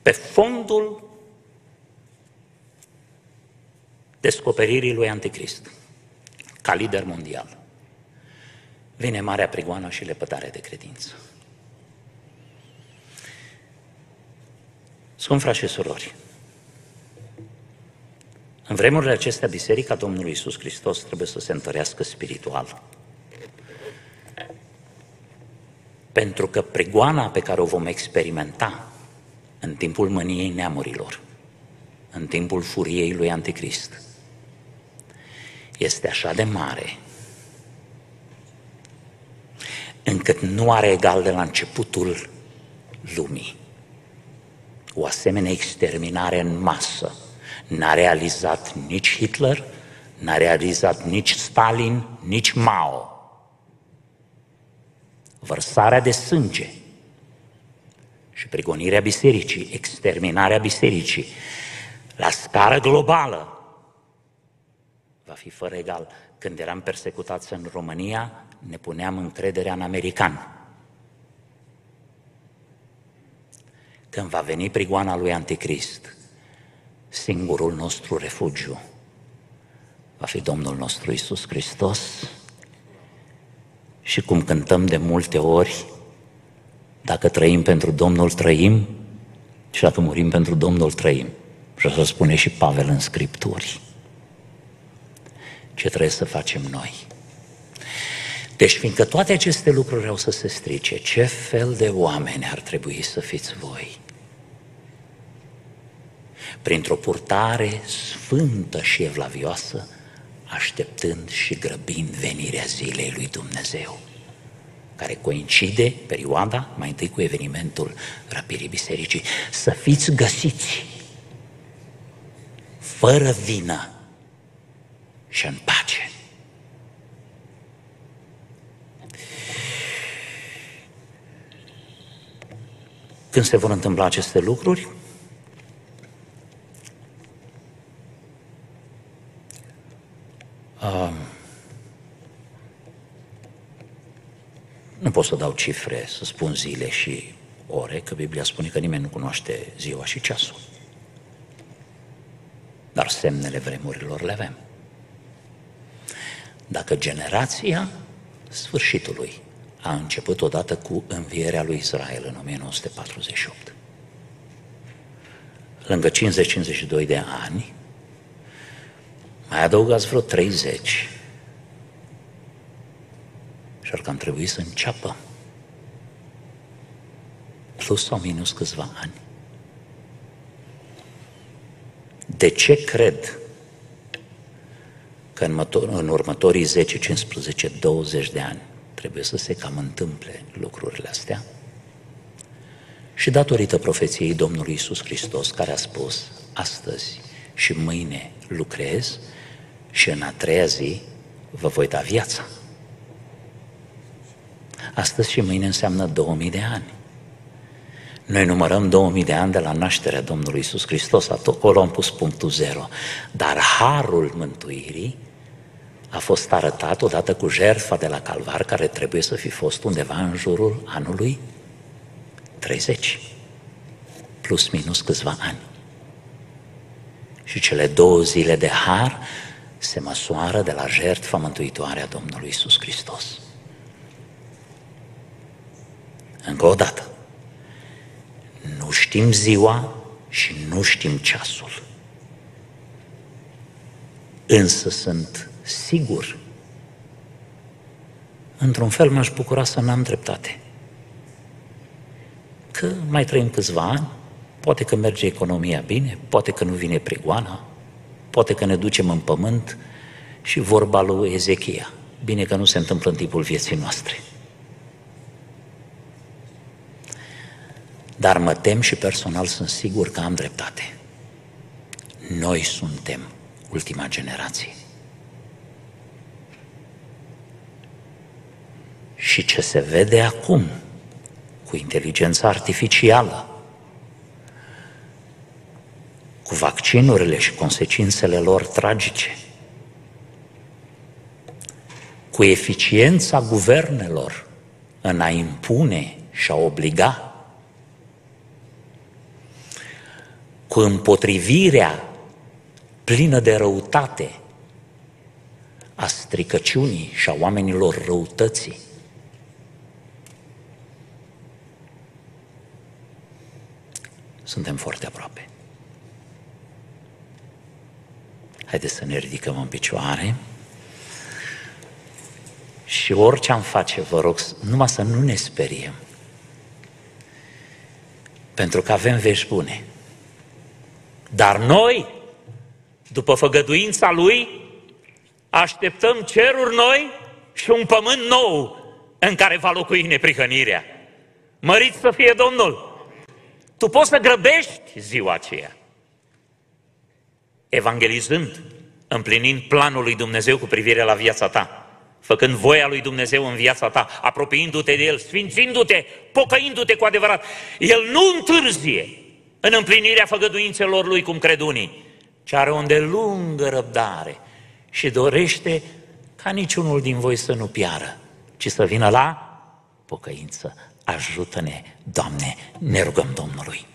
Pe fondul descoperirii lui Anticrist, ca lider mondial, vine marea prigoană și lepătare de credință. Sunt frați și surori, în vremurile acestea, Biserica Domnului Isus Hristos trebuie să se întărească spiritual. Pentru că prigoana pe care o vom experimenta în timpul mâniei neamurilor, în timpul furiei lui Anticrist, este așa de mare încât nu are egal de la începutul lumii. O asemenea exterminare în masă N-a realizat nici Hitler, n-a realizat nici Stalin, nici Mao. Vărsarea de sânge și prigonirea bisericii, exterminarea bisericii, la scară globală, va fi fără egal. Când eram persecutați în România, ne puneam încrederea în american. Când va veni prigoana lui Anticrist, singurul nostru refugiu va fi Domnul nostru Isus Hristos. Și cum cântăm de multe ori, dacă trăim pentru Domnul, trăim, și dacă murim pentru Domnul, trăim. Și așa spune și Pavel în Scripturi. Ce trebuie să facem noi? Deci, fiindcă toate aceste lucruri au să se strice, ce fel de oameni ar trebui să fiți voi? Printr-o purtare sfântă și evlavioasă, așteptând și grăbind venirea zilei lui Dumnezeu, care coincide perioada mai întâi cu evenimentul răpirii bisericii. Să fiți găsiți fără vină și în pace. Când se vor întâmpla aceste lucruri, Um, nu pot să dau cifre, să spun zile și ore, că Biblia spune că nimeni nu cunoaște ziua și ceasul. Dar semnele vremurilor le avem. Dacă generația sfârșitului a început odată cu învierea lui Israel în 1948, lângă 50-52 de ani, mai adăugați vreo 30 și ar cam trebui să înceapă plus sau minus câțiva ani. De ce cred că în, mător, în următorii 10, 15, 20 de ani trebuie să se cam întâmple lucrurile astea? Și datorită profeției Domnului Isus Hristos, care a spus, astăzi și mâine lucrez și în a treia zi vă voi da viața. Astăzi și mâine înseamnă 2000 de ani. Noi numărăm 2000 de ani de la nașterea Domnului Isus Hristos, acolo am pus punctul zero. Dar harul mântuirii a fost arătat odată cu jertfa de la Calvar, care trebuie să fi fost undeva în jurul anului 30, plus minus câțiva ani. Și cele două zile de har se măsoară de la jertfa mântuitoare a Domnului Isus Hristos. Încă o dată, nu știm ziua și nu știm ceasul. Însă sunt sigur, într-un fel m-aș bucura să n-am dreptate. Că mai trăim câțiva ani, poate că merge economia bine, poate că nu vine prigoana, poate că ne ducem în pământ și vorba lui Ezechia. Bine că nu se întâmplă în timpul vieții noastre. Dar mă tem și personal sunt sigur că am dreptate. Noi suntem ultima generație. Și ce se vede acum cu inteligența artificială, cu vaccinurile și consecințele lor tragice, cu eficiența guvernelor în a impune și a obliga cu împotrivirea plină de răutate a stricăciunii și a oamenilor răutății. Suntem foarte aproape. Haideți să ne ridicăm în picioare și orice am face, vă rog, numai să nu ne speriem. Pentru că avem vești bune. Dar noi, după făgăduința Lui, așteptăm ceruri noi și un pământ nou în care va locui neprihănirea. Măriți să fie Domnul! Tu poți să grăbești ziua aceea. Evangelizând, împlinind planul lui Dumnezeu cu privire la viața ta, făcând voia lui Dumnezeu în viața ta, apropiindu-te de El, sfințindu-te, pocăindu-te cu adevărat. El nu întârzie, în împlinirea făgăduințelor lui, cum cred unii, ci are o îndelungă răbdare și dorește ca niciunul din voi să nu piară, ci să vină la pocăință. Ajută-ne, Doamne, ne rugăm Domnului.